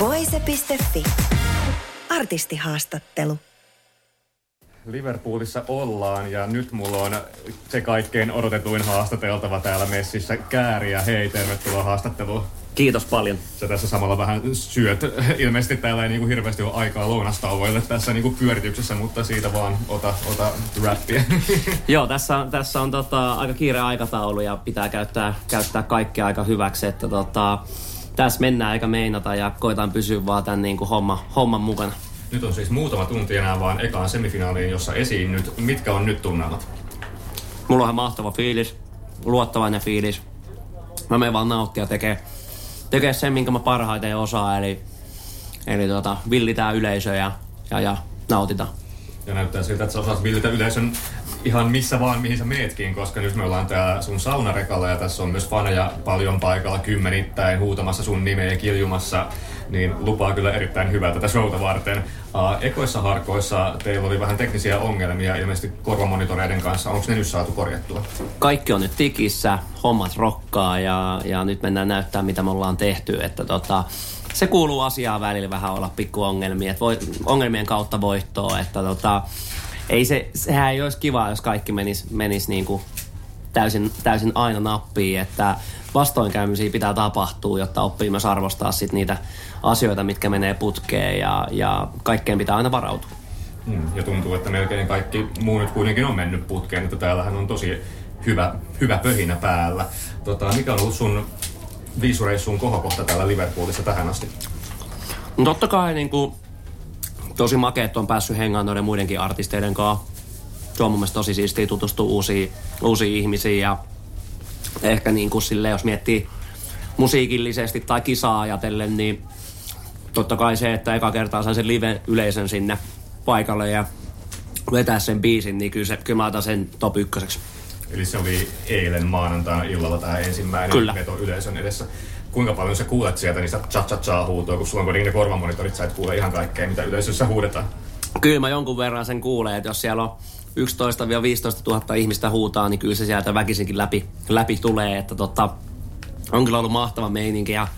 Voise.fi. Artistihaastattelu. Liverpoolissa ollaan ja nyt mulla on se kaikkein odotetuin haastateltava täällä messissä. Kääriä, hei, tervetuloa haastatteluun. Kiitos paljon. Sä tässä samalla vähän syöt. Ilmeisesti täällä ei niinku hirveästi ole aikaa lounastauvoille tässä niinku pyörityksessä, mutta siitä vaan ota, ota räppiä. Joo, tässä, on, tässä on tota, aika kiire aikataulu ja pitää käyttää, käyttää kaikkea aika hyväksi, että tota, tässä mennään aika meinata ja koitan pysyä vaan tämän niin kuin homma, homman mukana. Nyt on siis muutama tunti enää vaan ekaan semifinaaliin, jossa esiin nyt. Mitkä on nyt tunnelmat? Mulla on ihan mahtava fiilis, luottavainen fiilis. Mä menen vaan nauttia tekee, tekee sen, minkä mä parhaiten osaan, eli, eli tota, villitään yleisö ja, ja, ja nautitaan. Ja näyttää siltä, että sä osaat villitä yleisön ihan missä vaan, mihin sä meetkin, koska nyt me ollaan täällä sun saunarekalla ja tässä on myös faneja paljon paikalla kymmenittäin huutamassa sun nimeä ja kiljumassa, niin lupaa kyllä erittäin hyvää tätä showta varten. Uh, ekoissa harkoissa teillä oli vähän teknisiä ongelmia ilmeisesti korvamonitoreiden kanssa. Onko ne nyt saatu korjattua? Kaikki on nyt tikissä, hommat rokkaa ja, ja nyt mennään näyttää, mitä me ollaan tehty. Että tota, se kuuluu asiaan välillä vähän olla pikku ongelmia, voi, ongelmien kautta voittoa, että tota, ei se, sehän ei olisi kiva, jos kaikki menisi menis niin kuin täysin, täysin aina nappiin, että vastoinkäymisiä pitää tapahtua, jotta oppii myös arvostaa sit niitä asioita, mitkä menee putkeen ja, ja kaikkeen pitää aina varautua. Hmm, ja tuntuu, että melkein kaikki muu nyt kuitenkin on mennyt putkeen, että täällähän on tosi hyvä, hyvä pöhinä päällä. Tota, mikä on ollut sun viisureissuun kohokohta täällä Liverpoolissa tähän asti? No totta kai niin kuin, tosi makeet on päässyt hengaan noiden muidenkin artisteiden kanssa. Se on mun mielestä tosi siistiä tutustua uusiin, uusiin ihmisiin ja ehkä niin kuin sille, jos miettii musiikillisesti tai kisaa ajatellen, niin totta kai se, että eka kertaa sain sen live-yleisön sinne paikalle ja vetää sen biisin, niin kyllä, se, kyllä mä otan sen top ykköseksi. Eli se oli eilen maanantaina illalla tämä ensimmäinen Kyllä. veto yleisön edessä. Kuinka paljon sä kuulet sieltä niistä cha cha cha huutoa, kun sulla on kuitenkin ne korvamonitorit, sä et kuule ihan kaikkea, mitä yleisössä huudetaan. Kyllä mä jonkun verran sen kuulee, että jos siellä on 11-15 000 ihmistä huutaa, niin kyllä se sieltä väkisinkin läpi, läpi tulee. Että tota, on kyllä ollut mahtava meininki ja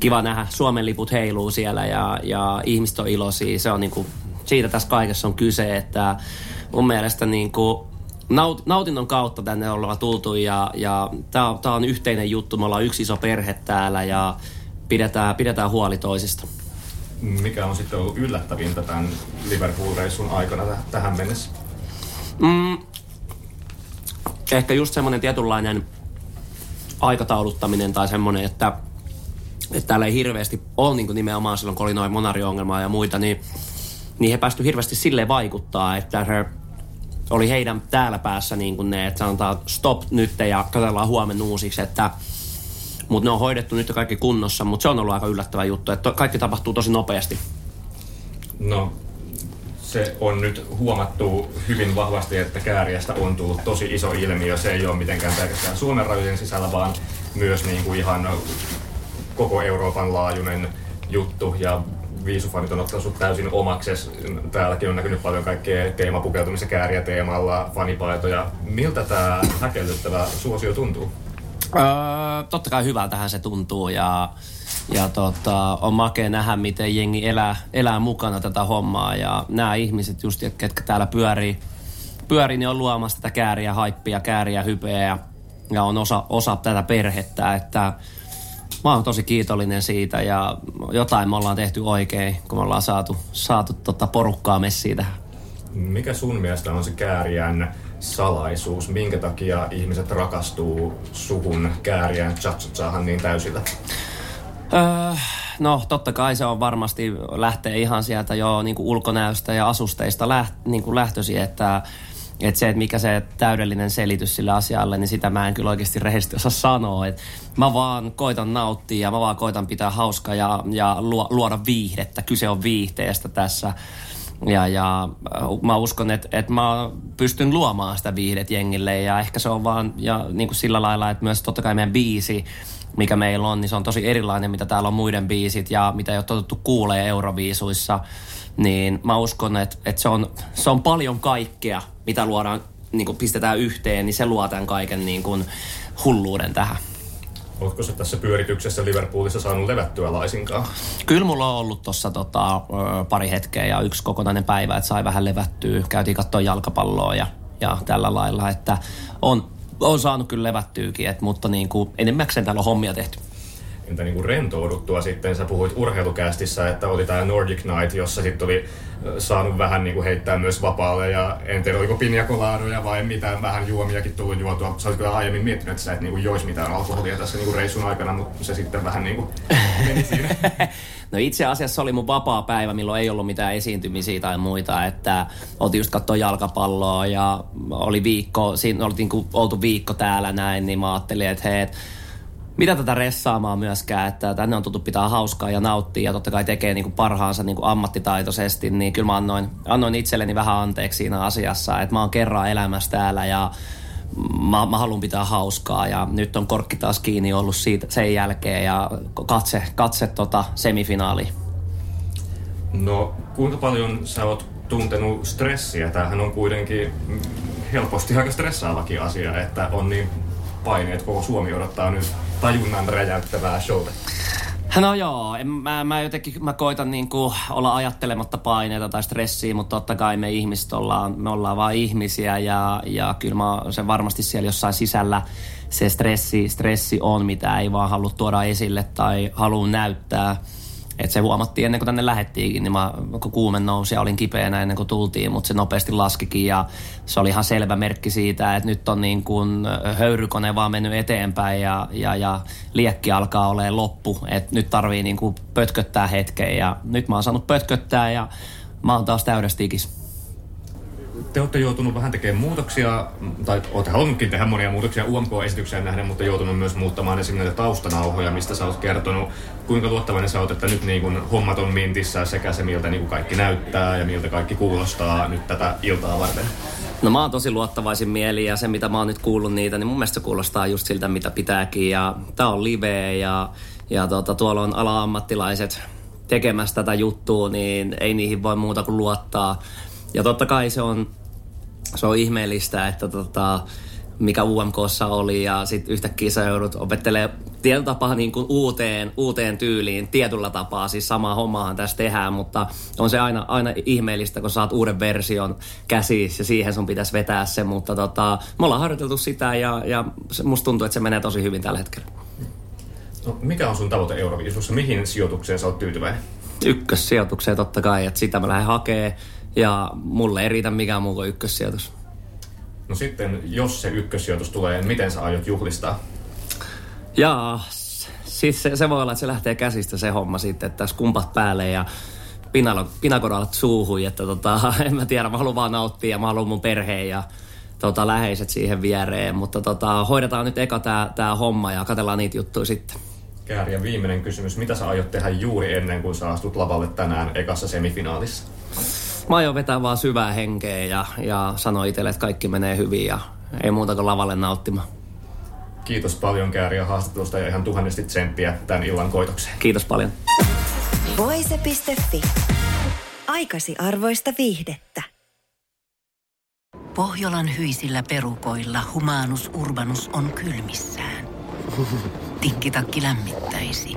kiva nähdä. Suomen liput heiluu siellä ja, ja ihmiset on iloisia. Se on niinku, siitä tässä kaikessa on kyse, että mun mielestä niinku, naut, nautinnon kautta tänne ollaan tultu ja, ja tämä on, tää on yhteinen juttu. Me ollaan yksi iso perhe täällä ja pidetään, pidetään huoli toisista. Mikä on sitten ollut yllättävintä tämän Liverpool-reissun aikana täh- tähän mennessä? Mm, ehkä just semmoinen tietynlainen aikatauluttaminen tai semmoinen, että, että täällä ei hirveästi ole niin nimenomaan silloin, kun oli noin monario-ongelmaa ja muita, niin, niin he päästy hirveästi silleen vaikuttaa, että se oli heidän täällä päässä niin kuin ne, että sanotaan stop nyt ja katsellaan huomenna uusiksi, että mutta ne on hoidettu nyt kaikki kunnossa, mutta se on ollut aika yllättävä juttu, että kaikki tapahtuu tosi nopeasti. No, se on nyt huomattu hyvin vahvasti, että kääriästä on tullut tosi iso ilmiö. Se ei ole mitenkään pelkästään Suomen rajojen sisällä, vaan myös niin kuin ihan koko Euroopan laajuinen juttu. Ja viisufanit on ottanut sut täysin omakses. Täälläkin on näkynyt paljon kaikkea teemapukeutumista kääriä teemalla, fanipaitoja. Miltä tämä häkellyttävä suosio tuntuu? Öö, totta kai hyvältähän se tuntuu ja, ja tota, on makea nähdä, miten jengi elää, elää mukana tätä hommaa ja nämä ihmiset just, ketkä täällä pyörii, pyörii niin on luomassa tätä kääriä, haippia, kääriä, hypeä ja, ja on osa, osa tätä perhettä, että mä oon tosi kiitollinen siitä ja jotain me ollaan tehty oikein, kun me ollaan saatu, saatu tota porukkaa messiin tähän. Mikä sun mielestä on se kääriän salaisuus? Minkä takia ihmiset rakastuu suhun kääriän cha niin täysillä? Öö, no totta kai se on varmasti lähtee ihan sieltä jo niin kuin ulkonäöstä ja asusteista läht, niin kuin lähtöisin, että että se, että mikä se täydellinen selitys sille asialle, niin sitä mä en kyllä oikeasti rehellisesti osaa sanoa. Et mä vaan koitan nauttia ja mä vaan koitan pitää hauskaa ja, ja luoda viihdettä. Kyse on viihteestä tässä. Ja, ja äh, mä uskon, että, että mä pystyn luomaan sitä viihdet jengille ja ehkä se on vaan ja niin kuin sillä lailla, että myös totta kai meidän biisi, mikä meillä on, niin se on tosi erilainen, mitä täällä on muiden biisit ja mitä ei ole totuttu kuulee Euroviisuissa. Niin mä uskon, että, että se, on, se on paljon kaikkea, mitä luodaan, niin kuin pistetään yhteen, niin se luo tämän kaiken niin kuin hulluuden tähän. Oletko se tässä pyörityksessä Liverpoolissa saanut levättyä laisinkaan? Kyllä mulla on ollut tuossa tota, pari hetkeä ja yksi kokonainen päivä, että sai vähän levättyä. Käytiin katsoa jalkapalloa ja, ja tällä lailla, että on, on saanut kyllä levättyykin, että, mutta niin kuin, enemmäkseen täällä on hommia tehty entä niin kuin rentouduttua sitten? Sä puhuit urheilukästissä, että oli tämä Nordic Night, jossa sitten oli saanut vähän niin kuin heittää myös vapaalle ja en tiedä oliko pinjakolaadoja vai mitään vähän juomiakin tullut juotua. Sä olit kyllä aiemmin miettinyt, että sä et niin kuin joisi mitään alkoholia tässä niin kuin reissun aikana, mutta se sitten vähän niin kuin meni siinä. No itse asiassa oli mun vapaa päivä, milloin ei ollut mitään esiintymisiä tai muita, että oltiin just katsoa jalkapalloa ja oli viikko, siinä oltiin niin oltu viikko täällä näin, niin mä ajattelin, että hei, mitä tätä ressaamaan myöskään, että tänne on tuttu pitää hauskaa ja nauttia ja totta kai tekee niin kuin parhaansa niin kuin ammattitaitoisesti, niin kyllä mä annoin, annoin itselleni vähän anteeksi siinä asiassa, että mä oon kerran elämässä täällä ja mä, mä haluan pitää hauskaa ja nyt on korkki taas kiinni ollut siitä, sen jälkeen ja katse, katse tota semifinaali. No kuinka paljon sä oot tuntenut stressiä? Tämähän on kuitenkin helposti aika stressaavakin asia, että on niin paineet, koko Suomi odottaa nyt tajunnan räjäyttävää showta. No joo, mä, mä jotenkin mä koitan niinku olla ajattelematta paineita tai stressiä, mutta totta kai me ihmiset ollaan, me ollaan vaan ihmisiä ja, ja kyllä mä, se varmasti siellä jossain sisällä se stressi, stressi on, mitä ei vaan halua tuoda esille tai halua näyttää. Et se huomattiin ennen kuin tänne lähettiinkin, niin mä, kun kuume nousi ja olin kipeänä ennen kuin tultiin, mutta se nopeasti laskikin ja se oli ihan selvä merkki siitä, että nyt on niin kuin höyrykone vaan mennyt eteenpäin ja, ja, ja liekki alkaa olemaan loppu, että nyt tarvii niin kuin pötköttää hetken ja nyt mä oon saanut pötköttää ja mä oon taas täydessä te olette joutunut vähän tekemään muutoksia, tai olette halunnutkin tehdä monia muutoksia UMK-esitykseen nähden, mutta joutunut myös muuttamaan esimerkiksi näitä taustanauhoja, mistä sä oot kertonut. Kuinka luottavainen sä oot, että nyt niin kun hommat on mintissä sekä se, miltä niin kaikki näyttää ja miltä kaikki kuulostaa nyt tätä iltaa varten? No mä oon tosi luottavaisin mieli ja se mitä mä oon nyt kuullut niitä, niin mun mielestä se kuulostaa just siltä mitä pitääkin ja tää on live ja, ja tota, tuolla on ala-ammattilaiset tekemässä tätä juttua, niin ei niihin voi muuta kuin luottaa. Ja totta kai se on se on ihmeellistä, että tota, mikä UMKssa oli ja sitten yhtäkkiä sä joudut opettelee tietyllä tapaa niin kuin uuteen, uuteen tyyliin, tietyllä tapaa, siis sama hommahan tässä tehdään, mutta on se aina, aina ihmeellistä, kun saat uuden version käsissä ja siihen sun pitäisi vetää se, mutta tota, me ollaan harjoiteltu sitä ja, ja musta tuntuu, että se menee tosi hyvin tällä hetkellä. No, mikä on sun tavoite Euroviisussa? Mihin sijoitukseen sä oot tyytyväinen? Ykkössijoitukseen totta kai, että sitä mä lähden hakemaan ja mulle ei riitä mikään muu kuin ykkössijoitus. No sitten, jos se ykkössijoitus tulee, miten sä aiot juhlistaa? Jaa, siis se, se voi olla, että se lähtee käsistä se homma sitten, että tässä kumpat päälle ja pinakodalat suuhun, että tota, en mä tiedä, mä haluan vaan nauttia ja mä haluan mun perheen ja tota, läheiset siihen viereen, mutta tota, hoidetaan nyt eka tää, tää homma ja katsellaan niitä juttuja sitten. Kääriä viimeinen kysymys. Mitä sä aiot tehdä juuri ennen kuin sä astut lavalle tänään ekassa semifinaalissa? Mä aion vetää vaan syvää henkeä ja, ja sanoa itselle, että kaikki menee hyvin ja ei muuta kuin lavalle nauttimaan. Kiitos paljon Kääriä haastattelusta ja ihan tuhannesti tsemppiä tämän illan koitokseen. Kiitos paljon. Voise.fi. Aikasi arvoista viihdettä. Pohjolan hyisillä perukoilla humanus urbanus on kylmissään. Tikkitakki lämmittäisi.